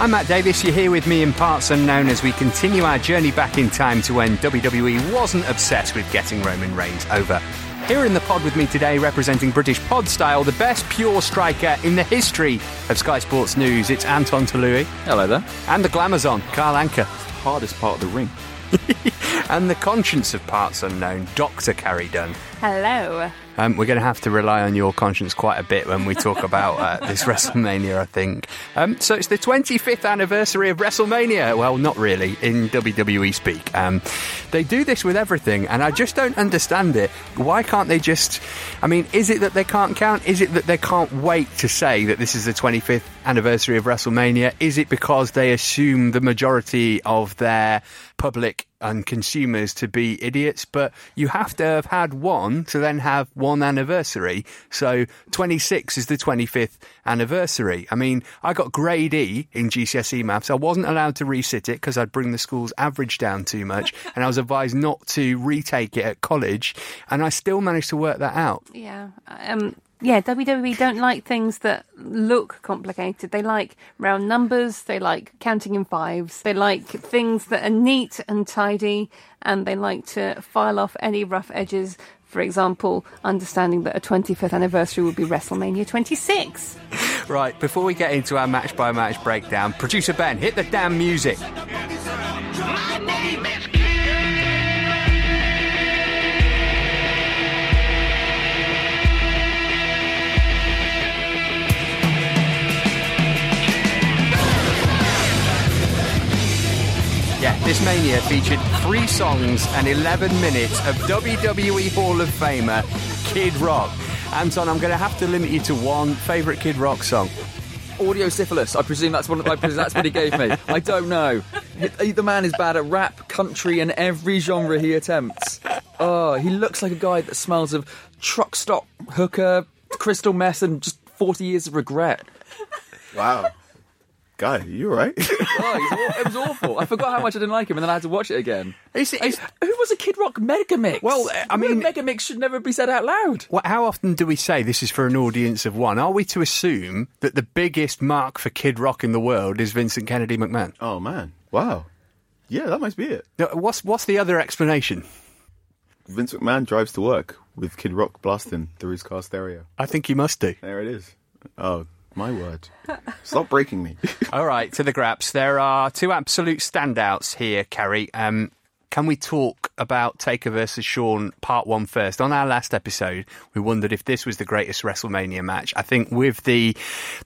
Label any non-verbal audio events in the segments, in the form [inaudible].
I'm Matt Davis. You're here with me in parts unknown as we continue our journey back in time to when WWE wasn't obsessed with getting Roman Reigns over. Here in the pod with me today, representing British pod style, the best pure striker in the history of Sky Sports News, it's Anton Tolui. Hello there. And the Glamazon, Carl Anka. Hardest part of the ring. [laughs] and the conscience of parts unknown, Dr. Carrie Dunn. Hello. Um, we're going to have to rely on your conscience quite a bit when we talk about uh, [laughs] this WrestleMania, I think. Um, so it's the 25th anniversary of WrestleMania. Well, not really, in WWE speak. Um, they do this with everything, and I just don't understand it. Why can't they just. I mean, is it that they can't count? Is it that they can't wait to say that this is the 25th anniversary of WrestleMania? Is it because they assume the majority of their public and consumers to be idiots, but you have to have had one to then have one anniversary. So 26 is the 25th anniversary. I mean, I got grade E in GCSE maths. I wasn't allowed to resit it because I'd bring the school's average down too much, [laughs] and I was advised not to retake it at college, and I still managed to work that out. Yeah. Um, yeah, WWE don't like things that look complicated. They like round numbers, they like counting in fives, they like things that are neat and tidy, and they like to file off any rough edges. For example, understanding that a 25th anniversary would be WrestleMania 26. [laughs] Right, before we get into our match by match breakdown, producer Ben, hit the damn music. Yeah, this Mania featured three songs and 11 minutes of WWE Hall of Famer Kid Rock. Anton, I'm going to have to limit you to one favourite Kid Rock song. Audio syphilis. I presume that's what I presume that's what he gave me. [laughs] I don't know. He- The man is bad at rap, country, and every genre he attempts. Oh, he looks like a guy that smells of truck stop, hooker, crystal meth, and just forty years of regret. Wow. Guy, you alright? [laughs] [laughs] Oh, it was awful. I forgot how much I didn't like him, and then I had to watch it again. Is it- is- Who was a Kid Rock mega mix? Well, I mean- mega mix should never be said out loud. Well, how often do we say this is for an audience of one? Are we to assume that the biggest mark for Kid Rock in the world is Vincent Kennedy McMahon? oh man. Wow. Yeah, that must be it. Now, What's what's the other explanation? Vince McMahon drives to work with Kid Rock blasting through his car stereo. I think he must do. There it is. Oh, my word. Stop breaking me. [laughs] All right, to the graps. There are two absolute standouts here, Carrie. Um, can we talk about Taker versus Shawn part one first? On our last episode, we wondered if this was the greatest WrestleMania match. I think with the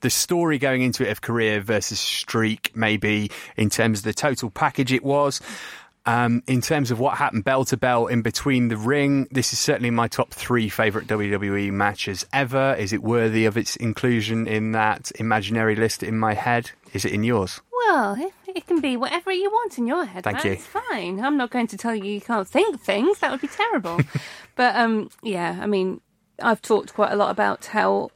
the story going into it of career versus streak, maybe in terms of the total package, it was. Um, in terms of what happened bell to bell in between the ring, this is certainly my top three favourite WWE matches ever. Is it worthy of its inclusion in that imaginary list in my head? Is it in yours? Well, it, it can be whatever you want in your head. Thank you. It's fine. I'm not going to tell you you can't think things. That would be terrible. [laughs] but um, yeah, I mean, I've talked quite a lot about how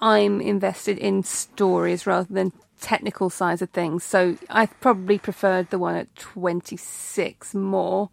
I'm invested in stories rather than technical sides of things. So I probably preferred the one at 26 more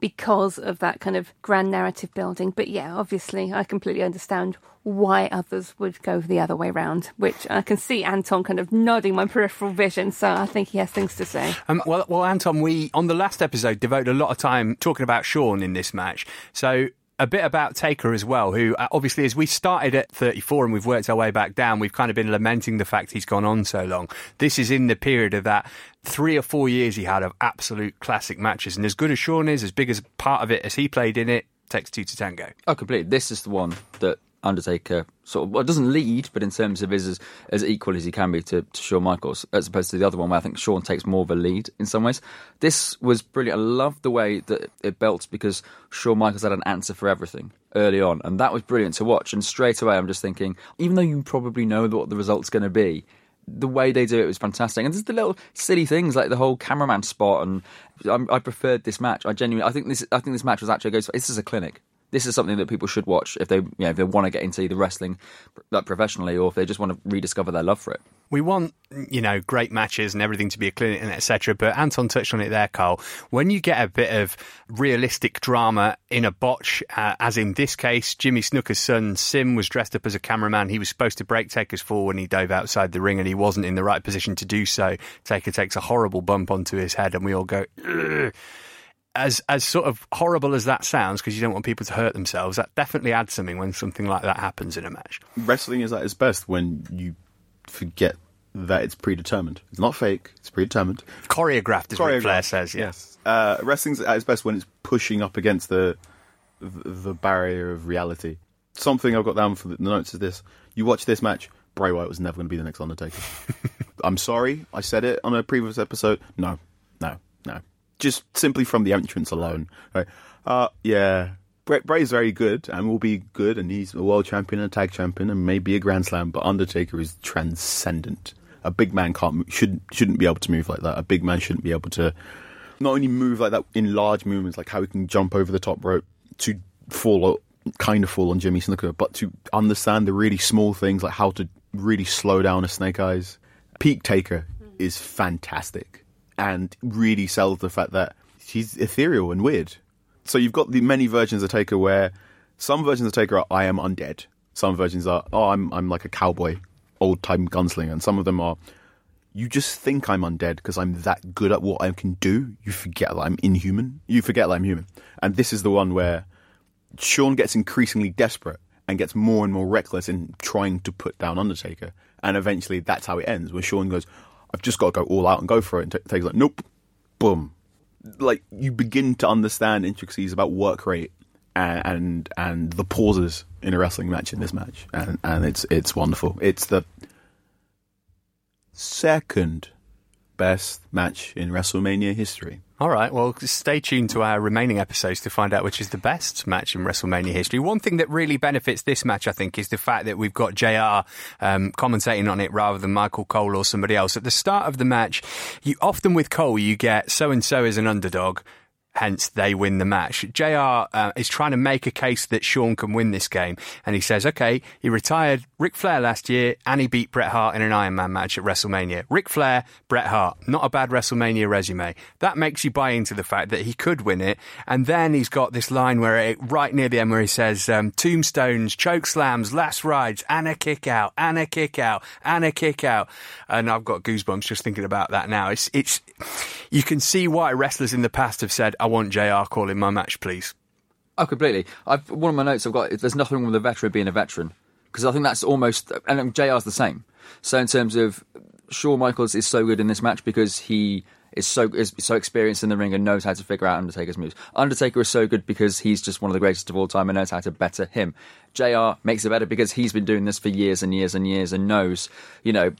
because of that kind of grand narrative building. But yeah, obviously, I completely understand why others would go the other way round, which I can see Anton kind of nodding my peripheral vision. So I think he has things to say. Um, well, well, Anton, we on the last episode devoted a lot of time talking about Shawn in this match. So a bit about Taker as well, who uh, obviously, as we started at 34 and we've worked our way back down, we've kind of been lamenting the fact he's gone on so long. This is in the period of that three or four years he had of absolute classic matches, and as good as Shawn is, as big as part of it as he played in it, takes two to tango. Oh, completely. This is the one that Undertaker sort of well doesn't lead, but in terms of is as, as equal as he can be to, to Shawn Michaels, as opposed to the other one where I think Shawn takes more of a lead in some ways. This was brilliant. I love the way that it built because Shawn Michaels had an answer for everything early on, and that was brilliant to watch. And straight away, I'm just thinking, even though you probably know what the result's going to be, the way they do it was fantastic, and just the little silly things like the whole cameraman spot. And I'm, I preferred this match. I genuinely, I think this, I think this match was actually a goes. This is a clinic. This is something that people should watch if they, you know, if they want to get into either wrestling like professionally or if they just want to rediscover their love for it. We want, you know, great matches and everything to be a clinic and etc. But Anton touched on it there, Carl. When you get a bit of realistic drama in a botch, uh, as in this case, Jimmy Snuka's son Sim was dressed up as a cameraman. He was supposed to break Taker's fall when he dove outside the ring, and he wasn't in the right position to do so. Taker takes a horrible bump onto his head, and we all go. Ugh as as sort of horrible as that sounds, because you don't want people to hurt themselves, that definitely adds something when something like that happens in a match. Wrestling is at its best when you forget that it's predetermined. It's not fake. It's predetermined. Choreographed, as Ric Flair says. Yeah. Yes. Uh, wrestling's at its best when it's pushing up against the the, the barrier of reality. Something I've got down for the notes is this: you watch this match, Bray Wyatt was never going to be the next Undertaker. [laughs] I'm sorry, I said it on a previous episode. No, no, no just simply from the entrance alone. Right? Uh, yeah, Bray, Bray's very good and will be good, and he's a world champion and a tag champion, and maybe a Grand Slam. But Undertaker is transcendent. A big man can't shouldn't shouldn't be able to move like that. A big man shouldn't be able to not only move like that in large movements, like how he can jump over the top rope to fall or kind of fall on Jimmy Snuka, but to understand the really small things like how to really slow down a snake eyes. Peak Taker is fantastic and really sells the fact that she's ethereal and weird. So you've got the many versions of Taker where some versions of Taker are I am undead. Some versions are oh I'm I'm like a cowboy, old time gunslinger, and some of them are you just think I'm undead because I'm that good at what I can do. You forget that I'm inhuman. You forget that I'm human. And this is the one where Shawn gets increasingly desperate and gets more and more reckless in trying to put down Undertaker. And eventually that's how it ends, where Shawn goes, I've just got to go all out and go for it. And Taker's like, nope, boom. Like you begin to understand intricacies about work rate and and, and the pauses in a wrestling match in this match, and and it's it's wonderful. It's the second best match in WrestleMania history. All right, well, stay tuned to our remaining episodes to find out which is the best match in WrestleMania history. One thing that really benefits this match, I think, is the fact that we've got JR um, commentating on it rather than Michael Cole or somebody else. At the start of the match, you often with Cole, you get so and so as an underdog, hence they win the match. JR uh, is trying to make a case that Shawn can win this game, and he says, okay, he retired Ric Flair last year, and he beat Bret Hart in an Iron Man match at WrestleMania. Ric Flair, Bret Hart, not a bad WrestleMania resume. That makes you buy into the fact that he could win it, and then he's got this line where it, right near the end where he says, um, tombstones, choke slams, last rides, and a kick out, and a kick out, and a kick out, and I've got goosebumps just thinking about that now. It's, it's, you can see why wrestlers in the past have said, I want JR calling my match, please. Oh, completely. I've, one of my notes I've got, there's nothing wrong with a veteran being a veteran. Because I think that's almost, and JR's the same. So in terms of, Shawn Michaels is so good in this match because he is so is so experienced in the ring and knows how to figure out Undertaker's moves. Undertaker is so good because he's just one of the greatest of all time and knows how to better him. JR makes it better because he's been doing this for years and years and years and knows, you know,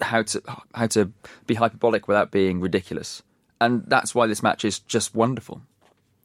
how to how to be hyperbolic without being ridiculous and that's why this match is just wonderful.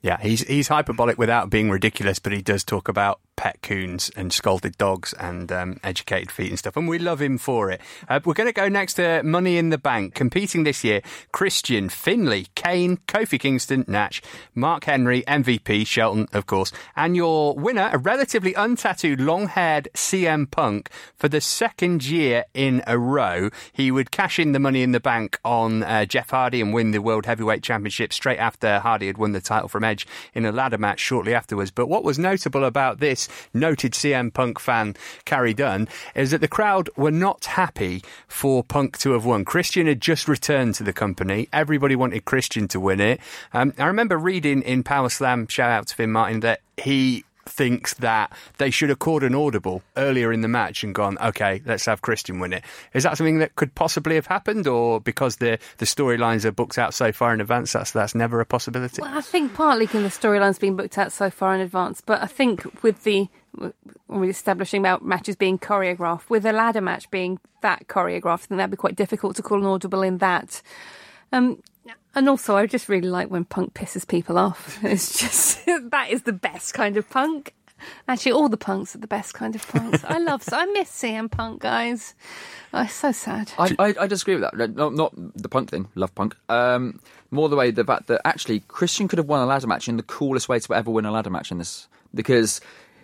Yeah, he's he's hyperbolic without being ridiculous, but he does talk about pet coons and scalded dogs and um, educated feet and stuff, and we love him for it. Uh, we're going to go next to Money in the Bank. Competing this year, Christian, Finlay, Kane, Kofi Kingston, Natch, Mark Henry, MVP, Shelton, of course, and your winner, a relatively untattooed, long-haired CM Punk for the second year in a row. He would cash in the Money in the Bank on uh, Jeff Hardy and win the World Heavyweight Championship straight after Hardy had won the title from Edge in a ladder match shortly afterwards. But what was notable about this noted CM Punk fan, Carrie Dunn, is that the crowd were not happy for Punk to have won. Christian had just returned to the company. Everybody wanted Christian to win it. Um, I remember reading in Power Slam, shout out to Finn Martin, that he thinks that they should have called an audible earlier in the match and gone, okay, let's have Christian win it. Is that something that could possibly have happened, or because the the storylines are booked out so far in advance, that's that's never a possibility? Well, I think partly because the storyline's been booked out so far in advance, but I think with the already establishing about matches being choreographed. With a ladder match being that choreographed, I think that'd be quite difficult to call an audible in that. Um, and also, I just really like when punk pisses people off. [laughs] It's just [laughs] that is the best kind of punk. Actually, all the punks are the best kind of punks. I love, I miss CM Punk, guys. Oh, it's so sad. I, I, I disagree with that. No, not the punk thing. Love punk. Um, more the way the fact that actually Christian could have won a ladder match in the coolest way to ever win a ladder match in this because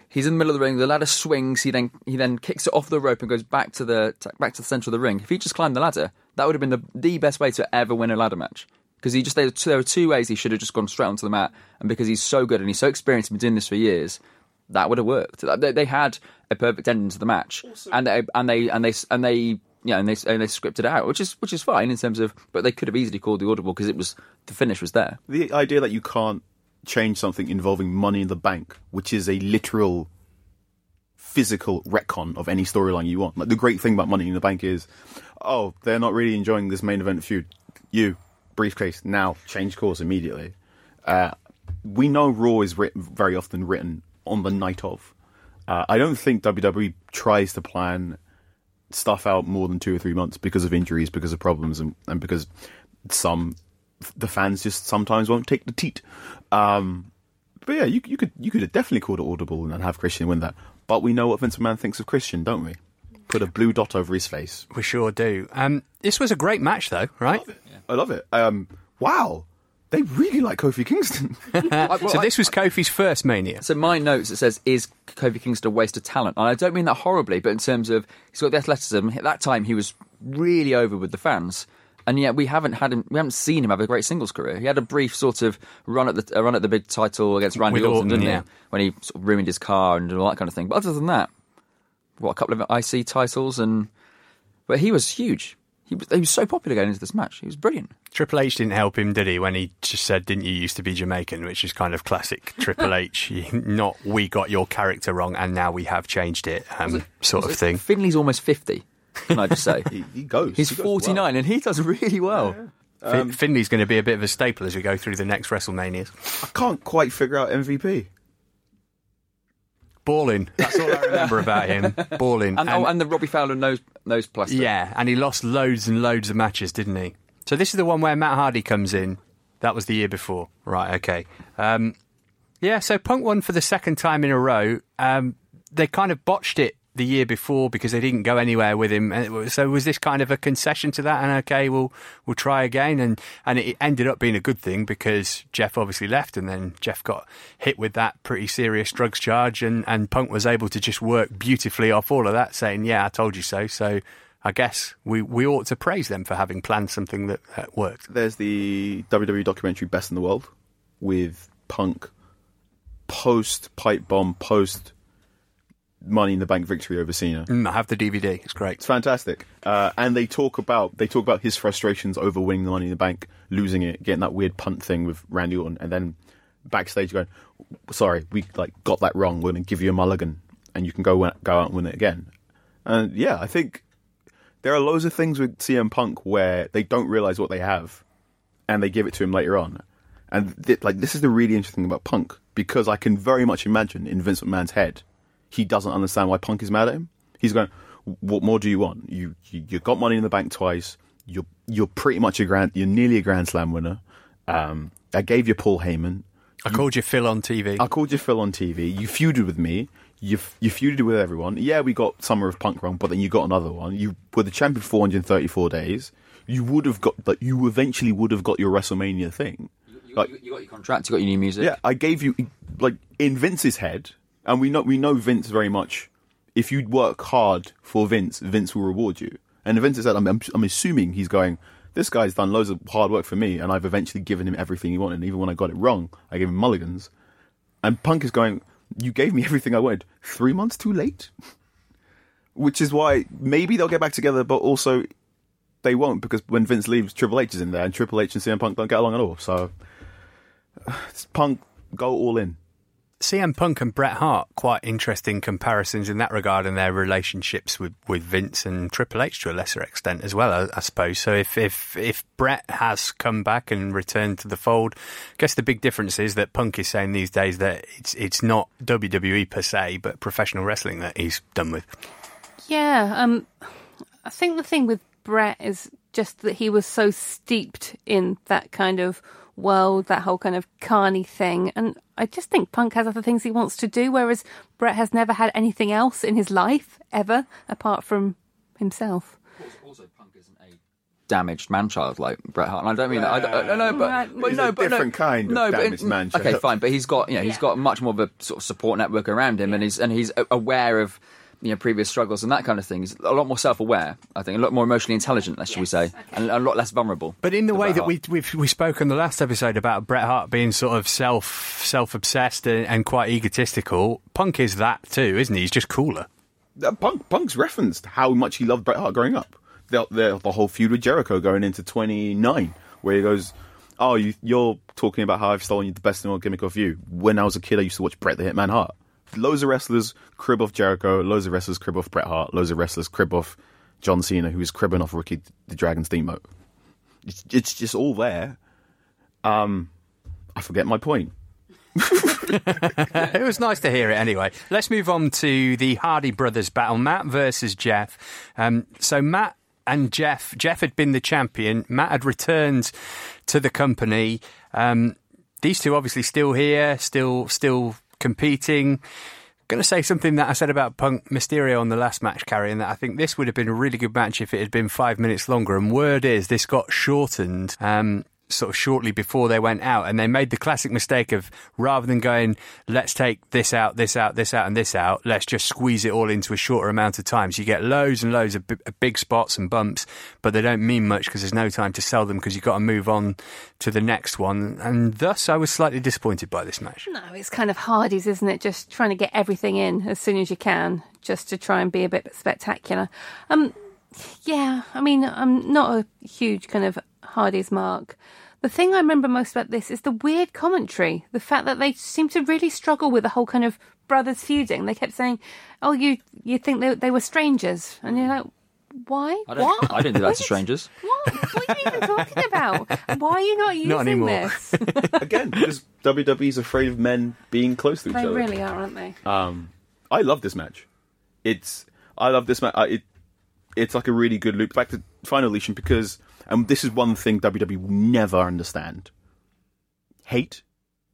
he's in the middle of the ring. The ladder swings. He then he then kicks it off the rope and goes back to the back to the center of the ring. If he just climbed the ladder, that would have been the, the best way to ever win a ladder match. Because he just there were two ways he should have just gone straight onto the mat, and because he's so good and he's so experienced and been doing this for years, that would have worked. They, they had a perfect ending to the match, and they and they and they and they you know, and they and they scripted it out, which is which is fine in terms of, but they could have easily called the audible because it was the finish was there. The idea that you can't change something involving money in the bank, which is a literal physical retcon of any storyline you want. Like the great thing about Money in the Bank is, oh, they're not really enjoying this main event feud. You briefcase now, change course immediately. Uh, we know Raw is written, very often written on the night of. Uh, I don't think WWE tries to plan stuff out more than two or three months because of injuries, because of problems, and, and because some the fans just sometimes won't take the teat. Um, but yeah, you, you could you could have definitely called it audible and have Christian win that. But we know what Vince McMahon thinks of Christian, don't we? Put a blue dot over his face. We sure do. Um, this was a great match, though, right? I love it. I love it. Um, wow, they really like Kofi Kingston. [laughs] so this was Kofi's first Mania. So my notes it says is Kofi Kingston a waste of talent, and I don't mean that horribly, but in terms of he's got the athleticism. At that time, he was really over with the fans, and yet we haven't had him. We haven't seen him have a great singles career. He had a brief sort of run at the uh, run at the big title against Randy Orton, Orton, didn't yeah. he? When he sort of ruined his car and all that kind of thing. But other than that, what a couple of IC titles and but he was huge. He was, he was so popular going into this match. He was brilliant. Triple H didn't help him, did he? When he just said, "Didn't you used to be Jamaican?" Which is kind of classic [laughs] Triple H. Not we got your character wrong, and now we have changed it, um, sort of thing. Finlay's almost fifty. Can I just say? [laughs] he, he goes. He's he goes forty nine and he does really well. Fin- Finlay's going to be a bit of a staple as we go through the next WrestleManias. I can't quite figure out MVP. Balling. That's all I remember about him. [laughs] Balling. And, oh, and the Robbie Fowler nose nose plaster. Yeah, and he lost loads and loads of matches, didn't he? So this is the one where Matt Hardy comes in. That was the year before. Right, okay. Um, yeah, so Punk won for the second time in a row. Um, they kind of botched it the year before because they didn't go anywhere with him. So was this kind of a concession to that? And okay, we'll we'll try again. And and it ended up being a good thing because Jeff obviously left, and then Jeff got hit with that pretty serious drugs charge, and and Punk was able to just work beautifully off all of that, saying, "Yeah, I told you so." So. I guess we, we ought to praise them for having planned something that, that worked. There's the WWE documentary Best in the World with Punk post pipe bomb, post Money in the Bank victory over Cena. Mm, I have the DVD. It's great. It's fantastic, uh, and they talk about they talk about his frustrations over winning the Money in the Bank, losing it, getting that weird punt thing with Randy Orton, and then backstage going, "Sorry, we like got that wrong. We're going to give you a mulligan, and you can go go out and win it again." And yeah, I think there are loads of things with CM Punk where they don't realize what they have, and they give it to him later on. And th- like this is the really interesting thing about Punk because I can very much imagine in Vince McMahon's head, he doesn't understand why Punk is mad at him. He's going, "What more do you want? You you, you got money in the bank twice. You're you're pretty much a grand. You're nearly a Grand Slam winner. Um, I gave you Paul Heyman. I called you Phil on TV. I called you Phil on TV. You feuded with me. You you feuded with everyone. Yeah, we got Summer of Punk wrong, but then you got another one. You were the champion for 434 days. You would have got, but you eventually would have got your WrestleMania thing. You got, you got your contract. You got your new music. Yeah, I gave you like in Vince's head, and we know we know Vince very much. If you work hard for Vince, Vince will reward you. And Vince said, I'm, I'm, I'm assuming he's going. This guy's done loads of hard work for me, and I've eventually given him everything he wanted. And even when I got it wrong, I gave him mulligans. And Punk is going, You gave me [laughs] everything I wanted. Three months too late? [laughs] Which is why maybe they'll get back together, but also they won't because when Vince leaves, Triple H is in there, and Triple H and CM Punk don't get along at all. So, [sighs] Punk, go all in. CM Punk and Bret Hart, quite interesting comparisons in that regard and their relationships with, with Vince and Triple H to a lesser extent as well, I, I suppose. So if, if, if Bret has come back and returned to the fold, I guess the big difference is that Punk is saying these days that it's, it's not WWE per se, but professional wrestling that he's done with. Yeah, um, I think the thing with Bret is just that he was so steeped in that kind of world, that whole kind of carny thing. And I just think Punk has other things he wants to do, whereas Bret has never had anything else in his life ever apart from himself. Also, Punk isn't a damaged man-child like Bret Hart. And I don't mean that. I don't, no, no, but, Right. but He's no, a but different no, kind of no, but- damaged man-child. Okay, fine, but he's got you know he's Yeah. got much more of a sort of support network around him, and he's and he's aware of you know previous struggles and that kind of thing. He's a lot more self-aware, I think, a lot more emotionally intelligent, shall we say, and a lot less vulnerable. But in the way Bret that Hart. we we've, we spoke on the last episode about Bret Hart being sort of self self obsessed and, and quite egotistical, Punk is that too, isn't he? He's just cooler. Uh, Punk, Punk's referenced how much he loved Bret Hart growing up. The, the, the whole feud with Jericho going into 29, where he goes, Oh, you, you're talking about how I've stolen the best in all gimmick of you. When I was a kid, I used to watch Bret the Hitman Hart. Loads of wrestlers crib off Jericho, loads of wrestlers crib off Bret Hart, loads of wrestlers crib off John Cena, who was cribbing off Ricky the Dragon Steamboat. It's, it's just all there. Um, I forget my point. [laughs] it was nice to hear it anyway. Let's move on to the Hardy Brothers battle Matt versus Jeff. Um, so, Matt and Jeff, Jeff had been the champion, Matt had returned to the company. Um, these two obviously still here, still, still competing. Going to say something that I said about Punk Mysterio on the last match, Carrie, and that I think this would have been a really good match if it had been five minutes longer. And word is, this got shortened. Um, sort of shortly before they went out and they made the classic mistake of rather than going let's take this out this out this out and this out let's just squeeze it all into a shorter amount of time so you get loads and loads of b- big spots and bumps but they don't mean much because there's no time to sell them because you've got to move on to the next one and thus I was slightly disappointed by this match No, it's kind of Hardy's, isn't it? Just trying to get everything in as soon as you can, just to try and be a bit spectacular. Um, yeah, I mean, I'm not a huge kind of Hardy's mark. The thing I remember most about this is the weird commentary. The fact that they seem to really struggle with the whole kind of brothers feuding. They kept saying, "Oh, you you think they they were strangers," and you're like, "Why? I don't, what? I didn't do that What to strangers. What? What are you even talking about? Why are you not [laughs] using anymore. this? [laughs] Again, because WWE's afraid of men being close to each they other. They really are, aren't they? Um, I love this match. It's I love this match. It it's like a really good loop back to Final Legion because and this is one thing WWE will never understand: hate,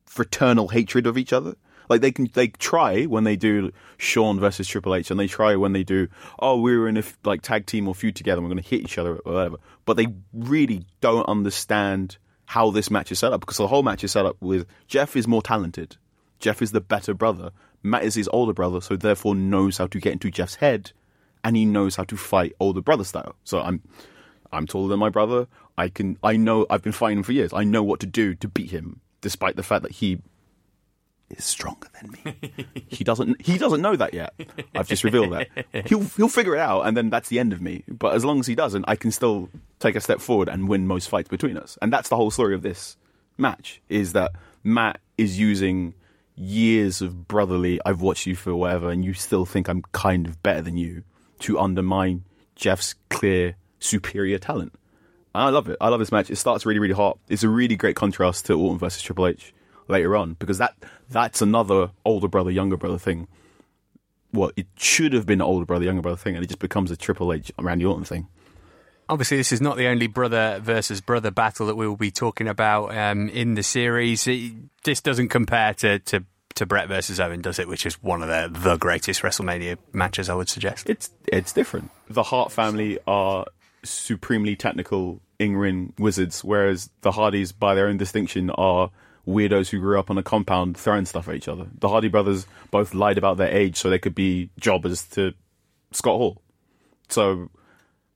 fraternal hatred of each other. Like they can they try when they do Shawn versus Triple H, and they try when they do oh we were in a like tag team or feud together, we're going to hit each other or whatever. But they really don't understand how this match is set up because the whole match is set up with Jeff is more talented. Jeff is the better brother. Matt is his older brother, so therefore knows how to get into Jeff's head, and he knows how to fight older brother style. So I'm, I'm taller than my brother. I can, I know, I've been fighting him for years. I know what to do to beat him, despite the fact that he is stronger than me. [laughs] he doesn't, he doesn't know that yet. I've just revealed that. He'll, he'll figure it out, and then that's the end of me. But as long as he doesn't, I can still take a step forward and win most fights between us. And that's the whole story of this match: is that Matt is using years of brotherly I've watched you for whatever and you still think I'm kind of better than you to undermine Jeff's clear superior talent. And I love it. I love this match. It starts really, really hot. It's a really great contrast to Orton versus Triple H later on because that that's another older brother, younger brother thing. Well, it should have been an older brother, younger brother thing, and it just becomes a Triple H Randy Orton thing. Obviously, this is not the only brother versus brother battle that we will be talking about um, in the series. It, this doesn't compare to, to, to Bret versus Owen, does it? Which is one of the, the greatest WrestleMania matches, I would suggest. It's it's different. The Hart family are supremely technical in-ring wizards, whereas the Hardys, by their own distinction, are weirdos who grew up on a compound throwing stuff at each other. The Hardy brothers both lied about their age so they could be jobbers to Scott Hall. So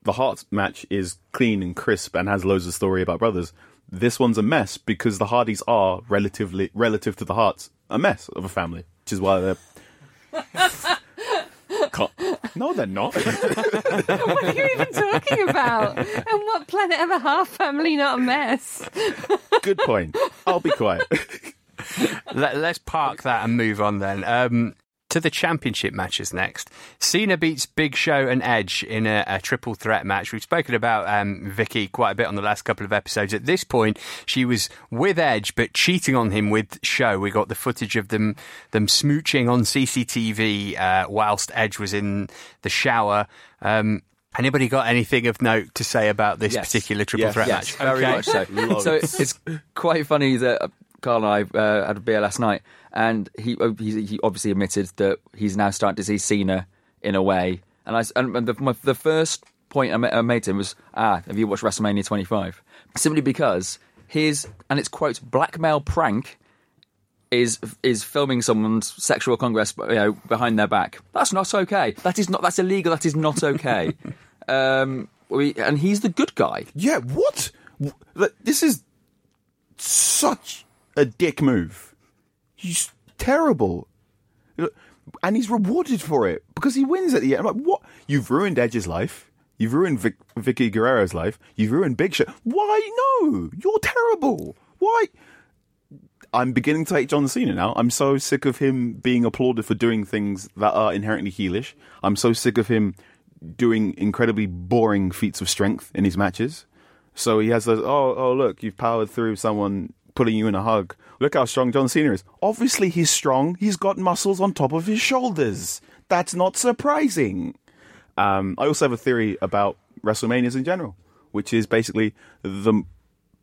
the Hart match is clean and crisp and has loads of story about brothers. This one's a mess because the Hardys are relatively relative to the Harts a mess of a family, which is why they're. [laughs] Can't- no, they're not. [laughs] What are you even talking about? And what planet of a half family not a mess? [laughs] Good point. I'll be quiet. Let, us park that and move on then. Um, to the championship matches next. Cena beats Big Show and Edge in a, a triple threat match. We've spoken about um, Vickie quite a bit on the last couple of episodes. At this point, she was with Edge but cheating on him with Show. We got the footage of them them smooching on CCTV uh, whilst Edge was in the shower. Um, Anybody got anything of note to say about this Yes. particular triple Yes. threat Yes, match? very much so. [laughs] so it's quite funny that uh, Carl and I uh, had a beer last night, and he, uh, he he obviously admitted that he's now starting to see Cena in a way. And I and the, my, the first point I made to him was, ah, have you watched WrestleMania 25? Simply because his and it's quote blackmail prank is is filming someone's sexual congress you know, behind their back. That's not okay. That is not. That's illegal. That is not okay. [laughs] um, we, and he's the good guy. Yeah, what? This is such a dick move. He's terrible. And he's rewarded for it because he wins at the end. I'm like, what? You've ruined Edge's life. You've ruined Vic- Vickie Guerrero's life. You've ruined Big Show. Why? No, you're terrible. Why? I'm beginning to hate John Cena now. I'm so sick of him being applauded for doing things that are inherently heelish. I'm so sick of him doing incredibly boring feats of strength in his matches. So he has those, oh, oh, look, you've powered through someone putting you in a hug. Look how strong John Cena is. Obviously, he's strong. He's got muscles on top of his shoulders. That's not surprising. Um, I also have a theory about WrestleManias in general, which is basically the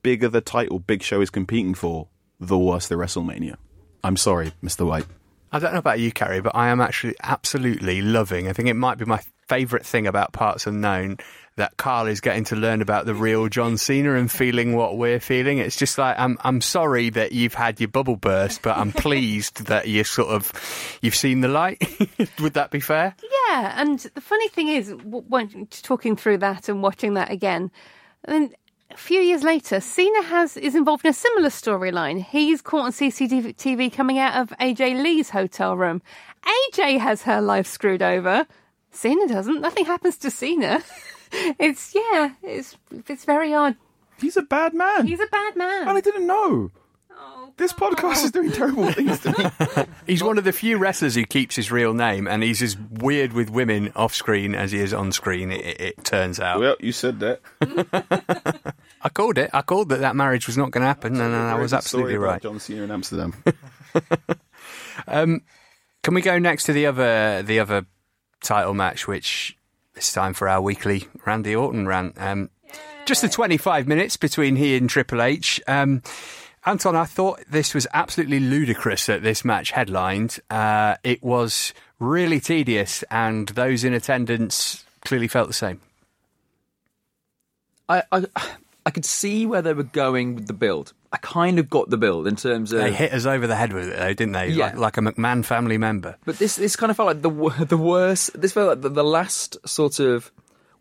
bigger the title Big Show is competing for, the worse the WrestleMania. I'm sorry, Mr. Wight. I don't know about you, Carrie, but I am actually absolutely loving. I think it might be my favourite thing about Parts Unknown that Carl is getting to learn about the real John Cena and feeling what we're feeling. It's just like I'm I'm sorry that you've had your bubble burst, but I'm pleased [laughs] that you sort of you've seen the light. [laughs] Would that be fair? Yeah, and the funny thing is, when talking through that and watching that again, then a few years later, Cena has is involved in a similar storyline. He's caught on CCTV coming out of AJ Lee's hotel room. AJ has her life screwed over. Cena doesn't. Nothing happens to Cena. [laughs] it's yeah, it's it's very odd. He's a bad man. He's a bad man. and I didn't know. Oh, This podcast is doing terrible [laughs] things to me. He's one of the few wrestlers who keeps his real name, and he's as weird with women off screen as he is on screen. It, it, it turns out. well, you said that. [laughs] I called it. I called that that marriage was not going to happen, and I was absolutely story about right. John Cena in Amsterdam. Um, can we go next to the other the other title match, which it's time for our weekly Randy Orton rant. Um, just the 25 minutes between he and Triple H. Um, Anton, I thought this was absolutely ludicrous that this match headlined. Uh, it was really tedious, and those in attendance clearly felt the same. I, I I could see where they were going with the build. I kind of got the build in terms of They hit us over the head with it, though, didn't they? Yeah. Like, like a McMahon family member. But this this kind of felt like the [laughs] the worst. This felt like the, the last sort of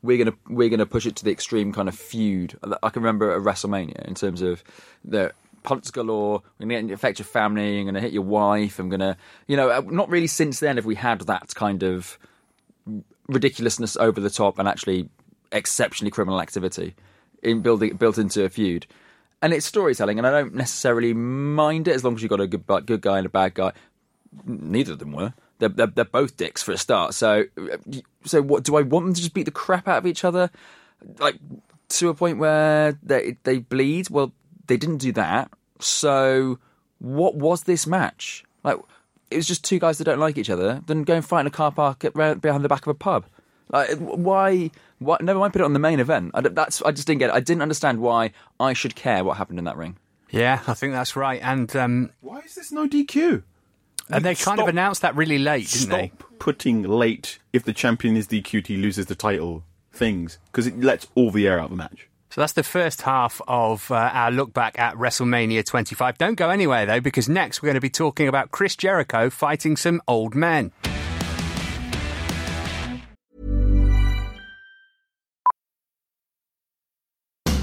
we're gonna we're gonna push it to the extreme kind of feud. I can remember at WrestleMania in terms of the punts galore. We're gonna affect your family. I'm gonna hit your wife. I'm gonna you know uh, not really since then have we had that kind of ridiculousness over the top and actually exceptionally criminal activity in building built into a feud. And it's storytelling, and I don't necessarily mind it as long as you've got a good good guy and a bad guy neither of them were. They're, they're, they're both dicks for a start. So, so what do I want them to just beat the crap out of each other, like to a point where they they bleed? Well, they didn't do that. So, what was this match? Like, it was just two guys that don't like each other. Then go and fight in a car park at- behind the back of a pub. Like, why? Why? Never mind. Put it on the main event. I, that's. I just didn't get it. I didn't understand why I should care what happened in that ring. Yeah, I think that's right. And um, Why is this no DQ? and they kind of announced that really late, didn't Stop they? putting late if the champion is DQ'd, he loses the title things because it lets all the air out of the match. So that's the first half of uh, our look back at WrestleMania 25. Don't go anywhere though, because next we're going to be talking about Chris Jericho fighting some old men.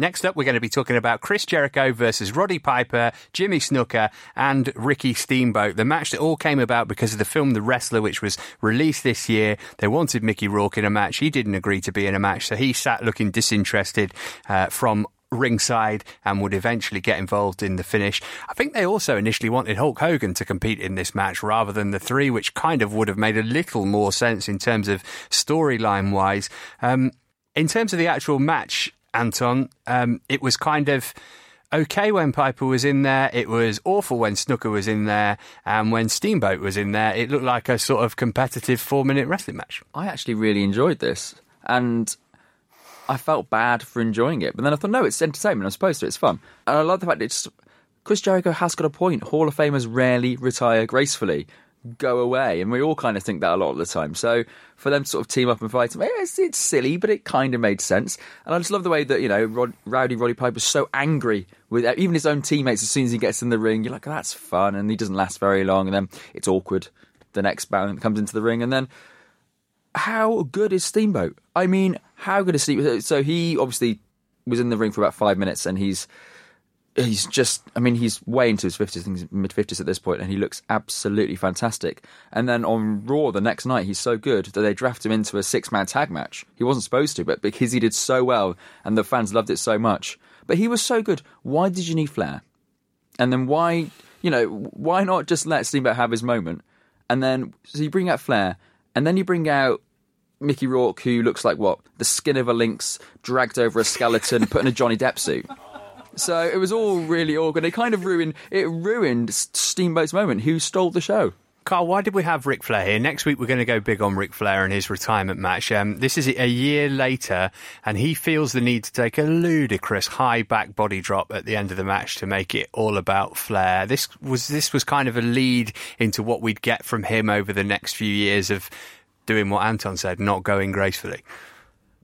Next up, we're going to be talking about Chris Jericho versus Roddy Piper, Jimmy Snuka, and Ricky Steamboat. The match that all came about because of the film The Wrestler, which was released this year. They wanted Mickey Rourke in a match. He didn't agree to be in a match, so he sat looking disinterested uh, from ringside and would eventually get involved in the finish. I think they also initially wanted Hulk Hogan to compete in this match rather than the three, which kind of would have made a little more sense in terms of storyline wise. Um, in terms of the actual match, Anton, um, it was kind of okay when Piper was in there. It was awful when Snuka was in there. And when Steamboat was in there, it looked like a sort of competitive four minute wrestling match. I actually really enjoyed this, and I felt bad for enjoying it. But then I thought, no, it's entertainment. I'm supposed to. It's fun, and I love the fact that it's Chris Jericho has got a point. Hall of Famers rarely retire gracefully. Go away, and we all kind of think that a lot of the time. So for them to sort of team up and fight, it's, it's silly, but it kind of made sense. And I just love the way that you know Rod, Rowdy Roddy Piper's so angry with even his own teammates. As soon as he gets in the ring, you're like, oh, that's fun, and he doesn't last very long, and then it's awkward. The next bound comes into the ring, and then how good is Steamboat? I mean, how good is Steamboat? So he obviously was in the ring for about five minutes, and he's he's just I mean, he's way into his fifties, mid fifties at this point, and he looks absolutely fantastic. And then on Raw the next night, he's so good that they draft him into a six man tag match. He wasn't supposed to, but because he did so well, and the fans loved it so much. But he was so good. Why did you need Flair? And then why, you know, why not just let Steamboat have his moment? And then so you bring out Flair, and then you bring out Mickey Rourke, who looks like what the skin of a lynx dragged over a skeleton, put in a Johnny Depp suit. So it was all really awkward. It kind of ruined it ruined Steamboat's moment. Who stole the show? Carl, why did we have Ric Flair here? Next week, we're going to go big on Ric Flair and his retirement match. Um, this is a year later, and he feels the need to take a ludicrous high back body drop at the end of the match to make it all about Flair. This was this was kind of a lead into what we'd get from him over the next few years of doing what Anton said, not going gracefully.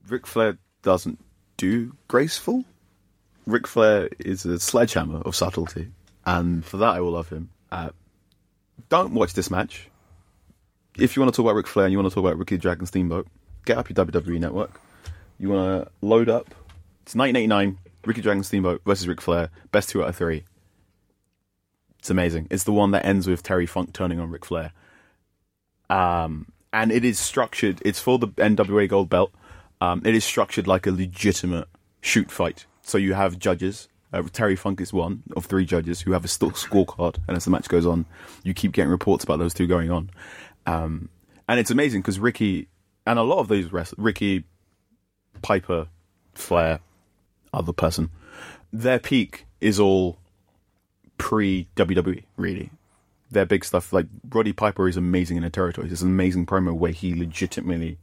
Ric Flair doesn't do graceful. Ric Flair is a sledgehammer of subtlety, and for that I will love him. Uh, don't watch this match. If you want to talk about Ric Flair and you want to talk about Ricky Dragon Steamboat, get up your WWE network. You want to load up. It's 1989. Ricky Dragon Steamboat versus Ric Flair. Best two out of three. It's amazing. It's the one that ends with Terry Funk turning on Ric Flair. Um, and it is structured. It's for the NWA Gold Belt. Um, it is structured like a legitimate shoot fight. So you have judges. Uh, Terry Funk is one of three judges who have a st- scorecard, and as the match goes on, you keep getting reports about those two going on. Um, and it's amazing because Ricky and a lot of these wrestlers, Ricky, Piper, Flair, other person, their peak is all pre WWE. Really, their big stuff like Roddy Piper is amazing in the territories. It's an amazing promo where he legitimately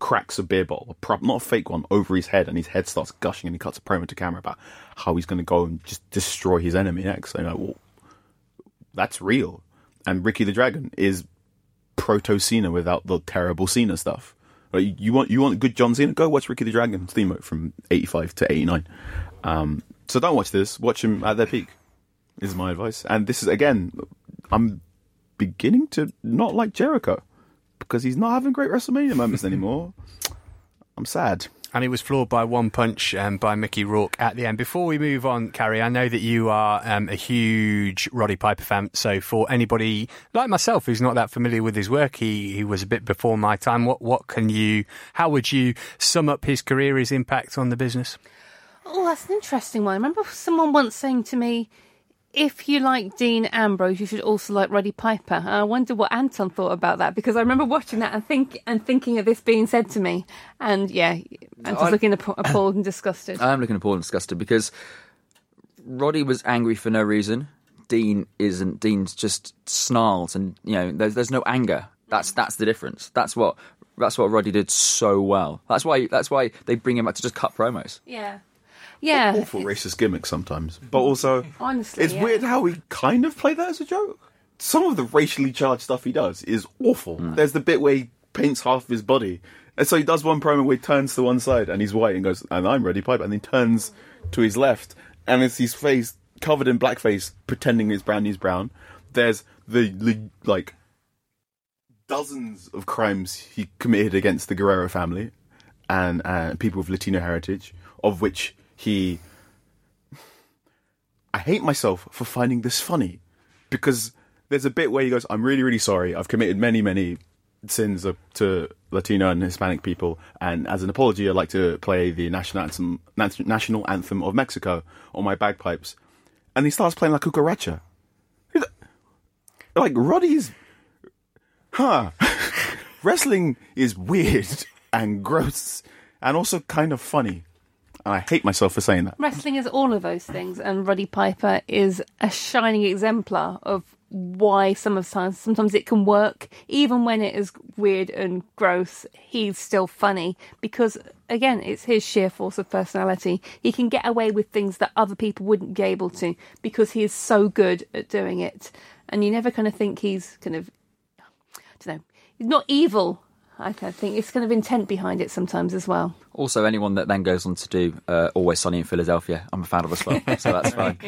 cracks a beer bottle, a prop, not a fake one, over his head, and his head starts gushing, and he cuts a promo to camera about how he's going to go and just destroy his enemy next. You know, well, that's real. And Ricky the Dragon is proto Cena without the terrible Cena stuff. Like, you want you want good John Cena? Go watch Ricky the Dragon Steamboat from eighty five to eighty nine. Um, so don't watch this. Watch him at their peak. Is my advice. And this is again, I'm beginning to not like Jericho because he's not having great WrestleMania moments [laughs] anymore. I'm sad. And he was floored by one punch um, by Mickey Rourke at the end. Before we move on, Carrie, I know that you are um, a huge Roddy Piper fan. So for anybody like myself who's not that familiar with his work, he, he was a bit before my time. What what can you? How would you sum up his career, his impact on the business? Oh, that's an interesting one. I remember someone once saying to me, if you like Dean Ambrose, you should also like Roddy Piper. And I wonder what Anton thought about that because I remember watching that and think and thinking of this being said to me. And yeah, Anton's I- looking app- appalled and disgusted. [clears throat] I am looking appalled and disgusted because Roddy was angry for no reason. Dean isn't. Dean's just snarls, and you know, there's there's no anger. That's that's the difference. That's what that's what Roddy did so well. That's why that's why they bring him back to just cut promos. yeah, yeah. Awful racist gimmick sometimes, but also Honestly, it's yeah. weird how he kind of played that as a joke. Some of the racially charged stuff he does is awful. There's the bit where he paints half of his body, and so he does one promo where he turns to one side and he's white and goes, "And I'm ready Piper," and then turns to his left and it's his face covered in blackface, pretending it's brown. He's brown. There's the, the like dozens of crimes he committed against the Guerrero family and uh, people of Latino heritage, of which he. I hate myself for finding this funny because there's a bit where he goes, I'm really, really sorry. I've committed many, many sins to Latino and Hispanic people, and as an apology, I'd like to play the national anthem, national anthem of Mexico on my bagpipes. And he starts playing La Cucaracha. Like, Roddy's. Huh. [laughs] Wrestling is weird and gross and also kind of funny. And I hate myself for saying that. Wrestling is all of those things, and Roddy Piper is a shining exemplar of why some of times sometimes it can work, even when it is weird and gross. He's still funny because, again, it's his sheer force of personality. He can get away with things that other people wouldn't be able to because he is so good at doing it, and you never kind of think he's kind of, I don't know, he's not evil. I think it's kind of intent behind it sometimes as well. Also, anyone that then goes on to do uh, Always Sunny in Philadelphia, I'm a fan of as well, so that's [laughs] fine.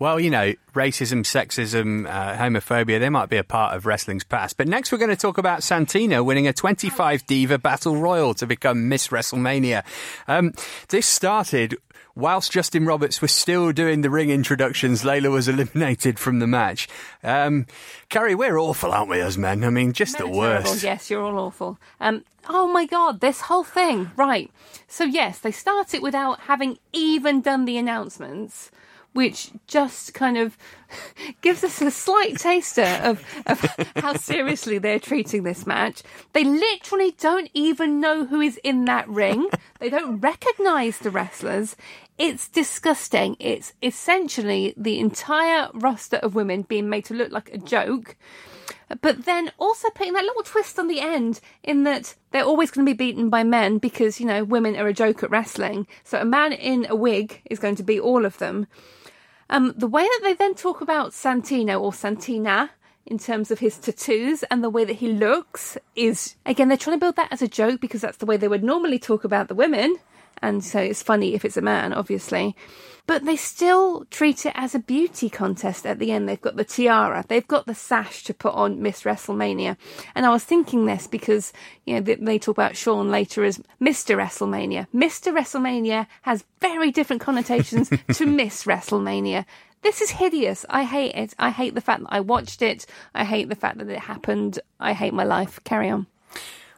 Well, you know, racism, sexism, uh, homophobia, they might be a part of wrestling's past. But next we're going to talk about Santina winning a 25 Diva Battle Royal to become Miss WrestleMania. Um, this started whilst Justin Roberts was still doing the ring introductions. Layla was eliminated from the match. Um, Carrie, we're awful, aren't we, us men? I mean, just the Terrible. worst. Yes, you're all awful. Um, oh my god, this whole thing. Right. So yes, they start it without having even done the announcements, which just kind of [laughs] gives us a slight taster of, of [laughs] how seriously they're treating this match. They literally don't even know who is in that ring. They don't recognise the wrestlers. It's disgusting. It's essentially the entire roster of women being made to look like a joke but then also putting that little twist on the end in that they're always going to be beaten by men because you know women are a joke at wrestling. So a man in a wig is going to beat all of them. Um, the way that they then talk about santino or santina in terms of his tattoos and the way that he looks is again they're trying to build that as a joke because that's the way they would normally talk about the women and so it's funny if it's a man obviously but they still treat it as a beauty contest at the end. They've got the tiara, they've got the sash to put on Miss WrestleMania. And I was thinking this because, you know, they, they talk about Shawn later as Mr. WrestleMania. Mr. WrestleMania has very different connotations [laughs] to Miss WrestleMania. This is hideous. I hate it. I hate the fact that I watched it. I hate the fact that it happened. I hate my life. Carry on.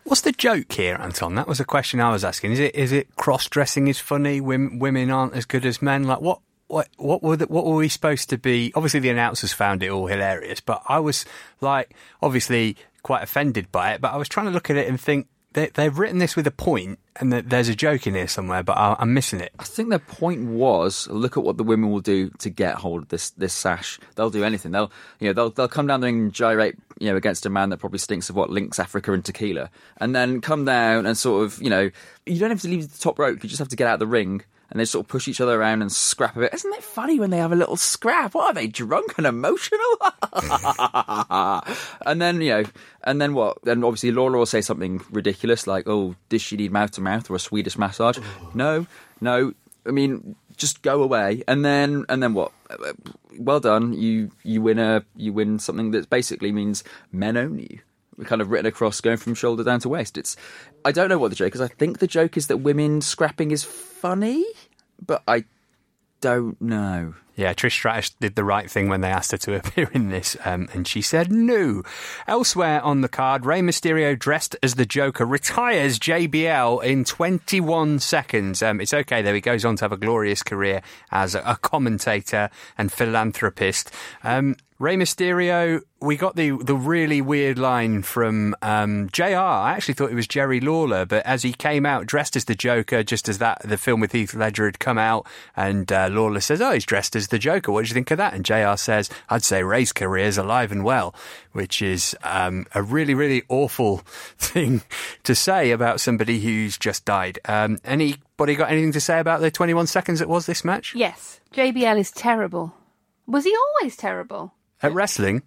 What's the joke here, Anton? That was a question I was asking. Is it is it cross dressing is funny? Women, aren't as good as men. Like what? What what were the, what were we supposed to be? Obviously, the announcers found it all hilarious, but I was like, obviously, quite offended by it. But I was trying to look at it and think they, they've written this with a point, and there's a joke in here somewhere, but I, I'm missing it. I think their point was look at what the women will do to get hold of this this sash. They'll do anything. They'll you know they'll they'll come down there and gyrate you know against a man that probably stinks of what Lynx Africa and tequila, and then come down and sort of you know you don't have to leave the top rope. You just have to get out of the ring. And they sort of push each other around and scrap a bit. Isn't it funny when they have a little scrap? What are they drunk and emotional? [laughs] and then you know, and then what? Then obviously Lawler will say something ridiculous like, "Oh, does she need mouth to mouth or a Swedish massage?" Oh. No, no. I mean, just go away, and then and then what? Well done. You you win a you win something that basically means men own you. Kind of written across, going from shoulder down to waist. It's I don't know what the joke is. I think the joke is that women scrapping is funny, but I don't know. Yeah, Trish Stratus did the right thing when they asked her to [laughs] appear in this, um, and she said no. Elsewhere on the card, Rey Mysterio, dressed as the Joker, retires JBL in 21 seconds. Um, it's okay, though. He goes on to have a glorious career as a, commentator and philanthropist. Um, Rey Mysterio, we got the the really weird line from um, Jr. I actually thought it was Jerry Lawler, but as he came out dressed as the Joker, just as that the film with Heath Ledger had come out, and uh, Lawler says, "Oh, he's dressed as the Joker. What do you think of that?" And Jr. says, "I'd say Rey's career is alive and well," which is um, a really really awful [laughs] thing to say about somebody who's just died. Um, anybody got anything to say about the 21 seconds it was this match? Yes, JBL is terrible. Was he always terrible? At wrestling,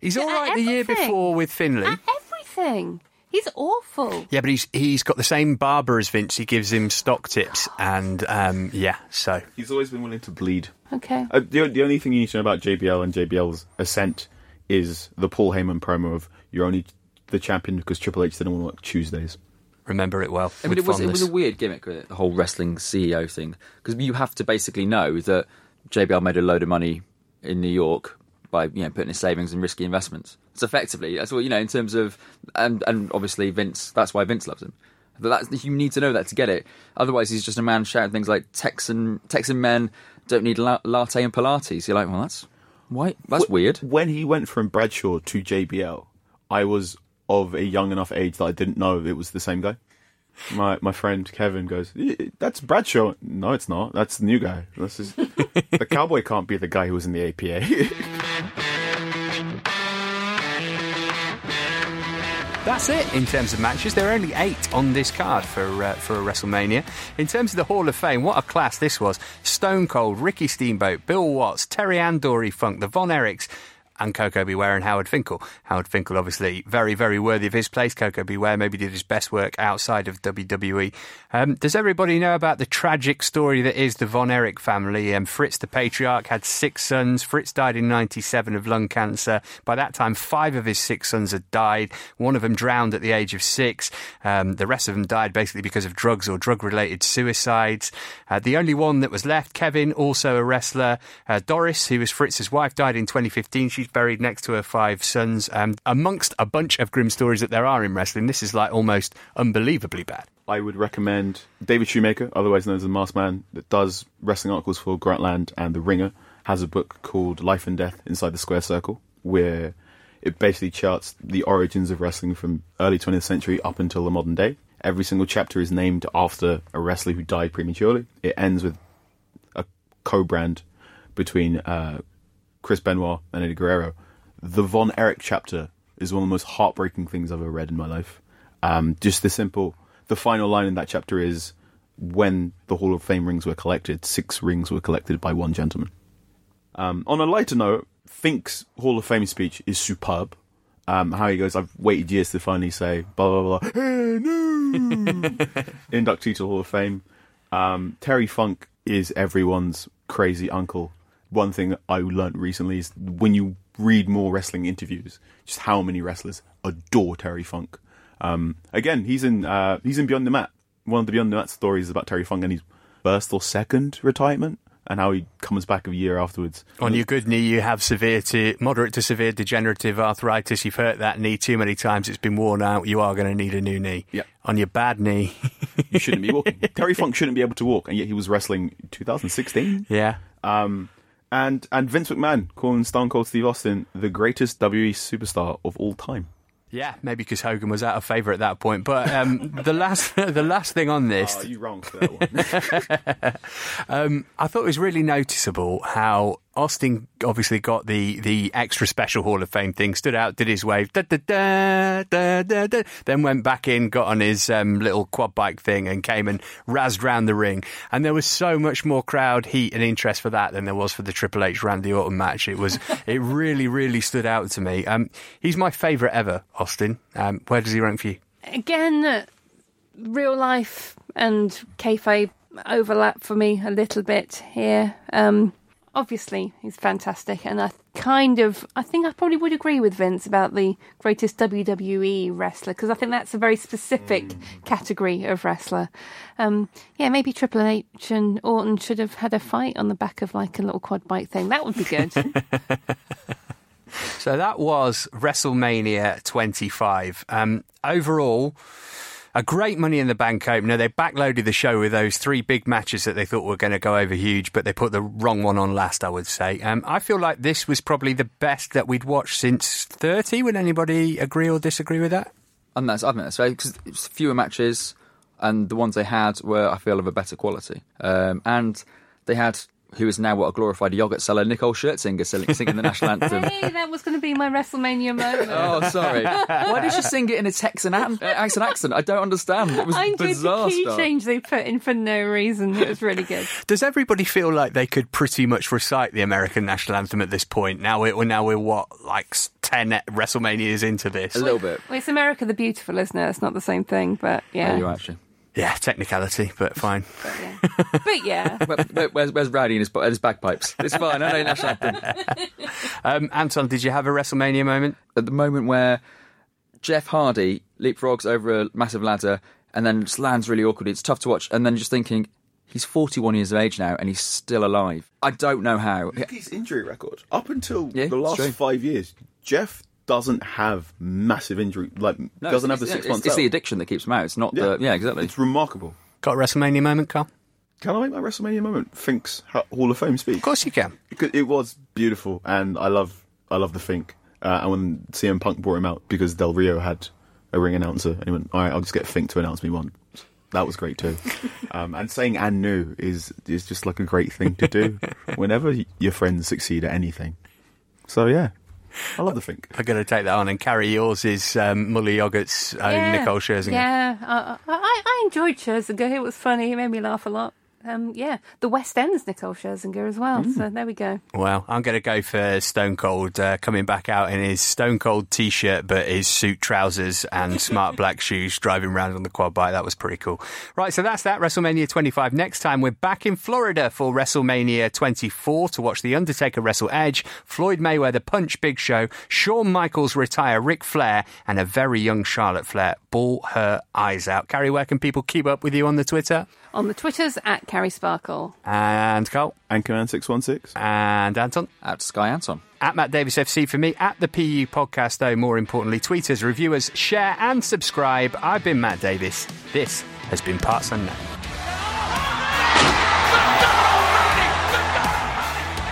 he's all At right the year before with Finlay. At everything. He's awful. Yeah, but he's he's got the same barber as Vince. He gives him stock tips, and um, yeah, so He's always been willing to bleed. Okay. Uh, the, the only thing you need to know about JBL and JBL's ascent is the Paul Heyman promo of "You're only the champion because Triple H didn't want to work Tuesdays." remember it well. I mean, it was it was a weird gimmick with it, the whole wrestling CEO thing, because you have to basically know that JBL made a load of money in New York by you know putting his savings in risky investments. It's effectively, that's what you know in terms of and and obviously Vince. That's why Vince loves him. But that's you need to know that to get it. Otherwise, he's just a man shouting things like Texan Texan men don't need la- latte and Pilates. You're like, well, that's why that's Wh- weird. When he went from Bradshaw to JBL, I was of a young enough age that I didn't know it was the same guy. My my friend Kevin goes, "Eh, "That's Bradshaw." No, it's not. That's the new guy. This is [laughs] the cowboy can't be the guy who was in the APA. [laughs] That's it in terms of matches. There are only eight on this card for uh, for a WrestleMania. In terms of the Hall of Fame, what a class this was! Stone Cold, Ricky Steamboat, Bill Watts, Terry and Dory Funk, the Von Erichs. And Koko B. Ware and Howard Finkel. Howard Finkel, obviously, very, very worthy of his place. Koko B. Ware maybe did his best work outside of WWE. Um, does everybody know about the tragic story that is the Von Erich family? Um, Fritz, the patriarch, had six sons. Fritz died in 97 of lung cancer. By that time, five of his six sons had died. One of them drowned at the age of six. Um, the rest of them died basically because of drugs or drug related suicides. Uh, the only one that was left, Kevin, also a wrestler. Uh, Doris, who was Fritz's wife, died in 2015. She's buried next to her five sons. And amongst a bunch of grim stories that there are in wrestling, this is like almost unbelievably bad. I would recommend David Shoemaker, otherwise known as the Masked Man, that does wrestling articles for Grantland and The Ringer, has a book called Life and Death Inside the Square Circle, where it basically charts the origins of wrestling from early 20th century up until the modern day. Every single chapter is named after a wrestler who died prematurely. It ends with a co-brand between uh, Chris Benoit and Eddie Guerrero. The Von Erich chapter is one of the most heartbreaking things I've ever read in my life. Um, just the simple, the final line in that chapter is when the Hall of Fame rings were collected, six rings were collected by one gentleman. Um, on a lighter note, Fink's Hall of Fame speech is superb. Um, how he goes, I've waited years to finally say, blah, blah, blah, [laughs] hey, no! [laughs] Inductee to Hall of Fame. Um, Terry Funk is everyone's crazy uncle. One thing I learned recently is when you read more wrestling interviews, just how many wrestlers adore Terry Funk. Um, again, he's in uh, he's in Beyond the Mat. One of the Beyond the Mat stories is about Terry Funk and his first or second retirement, and how he comes back a year afterwards. On your good knee, you have severe to moderate to severe degenerative arthritis. You've hurt that knee too many times; it's been worn out. You are going to need a new knee. Yeah. On your bad knee, you shouldn't be walking. [laughs] Terry Funk shouldn't be able to walk, and yet he was wrestling 2016. yeah. Um, and and Vince McMahon calling Stone Cold Steve Austin the greatest WWE superstar of all time. Yeah, maybe because Hogan was out of favour at that point. But um, [laughs] the last, the last thing on this, Oh, you wrong for that one. [laughs] um, I thought it was really noticeable how Austin obviously got the the extra special Hall of Fame thing, stood out, did his wave, da, da, da, da, da, da, then went back in, got on his um, little quad bike thing, and came and razzed round the ring. And there was so much more crowd heat and interest for that than there was for the Triple H Randy Orton match. It was, [laughs] it really, really stood out to me. Um, he's my favourite ever, Austin. Um, where does he rank for you? Again, uh, real life and kayfabe overlap for me a little bit here. Um, obviously he's fantastic, and I kind of, I think I probably would agree with Vince about the greatest WWE wrestler because I think that's a very specific category of wrestler. Um, yeah, maybe Triple H and Orton should have had a fight on the back of like a little quad bike thing. That would be good. [laughs] So that was WrestleMania 25. Um, overall, a great Money in the Bank opener. They backloaded the show with those three big matches that they thought were going to go over huge, but they put the wrong one on last, I would say. Um, I feel like this was probably the best that we'd watched since 30. Would anybody agree or disagree with that? And that's, I think that's right because it's fewer matches, and the ones they had were, I feel, of a better quality. Um, and they had who is now what a glorified yogurt seller, Nicole Scherzinger, singing, singing the national [laughs] anthem. hey, that was going to be my WrestleMania moment. Oh, sorry. Why did she sing it in a Texan ac- uh, accent? accent? I don't understand. It was I enjoyed bizarre the key stuff. change they put in for no reason. It was really good. [laughs] Does everybody feel like they could pretty much recite the American national anthem at this point? Now we're, now we're what, like 10 WrestleManias into this? A little bit. Well, it's America the Beautiful, isn't it? It's not the same thing, but yeah. Yeah, you're actually. Yeah, technicality, but fine. [laughs] But yeah. [laughs] Where- where- Where's, where's Rowdy and his, and his bagpipes? It's fine. I don't know national [laughs] anthem. Um, Anton, did you have a WrestleMania moment? At the moment where Jeff Hardy leapfrogs over a massive ladder and then just lands really awkwardly, it's tough to watch. And then just thinking, he's 41 years of age now and he's still alive. I don't know how. Look at his injury record. Up until Yeah, the last five years, Jeff doesn't have massive injury. Like No, doesn't it's- have the six months. It's the addiction that keeps him out. It's not the. Yeah, exactly. It's remarkable. Got a WrestleMania moment, Carl? Can I make my WrestleMania moment? Fink's Ha- Hall of Fame speech. Of course you can. It was beautiful, and I love I love the Fink. Uh, and when CM Punk brought him out because Del Rio had a ring announcer, and he went, "All right, I'll just get Fink to announce me one." That was great too. [laughs] um, and saying "and new" is is just like a great thing to do [laughs] whenever your friends succeed at anything. So yeah, I love the Fink. I'm going to take that on and carry yours is um, Müller Yogurt's own yeah. Nicole Scherzinger. Yeah, I, I, I enjoyed Scherzinger. It was funny. It made me laugh a lot. Um, yeah, the West End's Nicole Scherzinger as well. Mm. So there we go. Well, I'm going to go for Stone Cold uh, coming back out in his Stone Cold t-shirt, but his suit trousers and [laughs] smart black shoes, driving around on the quad bike. That was pretty cool. Right, so that's that WrestleMania 25. Next time we're back in Florida for WrestleMania 24 to watch the Undertaker wrestle Edge, Floyd Mayweather punch Big Show, Shawn Michaels retire Ric Flair, and a very young Charlotte Flair ball her eyes out. Carrie, where can people keep up with you on the Twitter? On the Twitters at Carrie Sparkle. And Carl And Anchorman six one six. and Anton. At Sky Anton. At Matt Davis FC for me, at the PU podcast, though, more importantly, tweet us, review us, share, and subscribe. I've been Matt Davis. This has been Parts Unknown.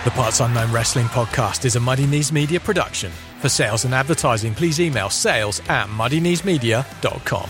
The Parts Unknown Wrestling Podcast is a Muddy Knees Media production. For sales and advertising, please email sales at muddykneesmedia.com.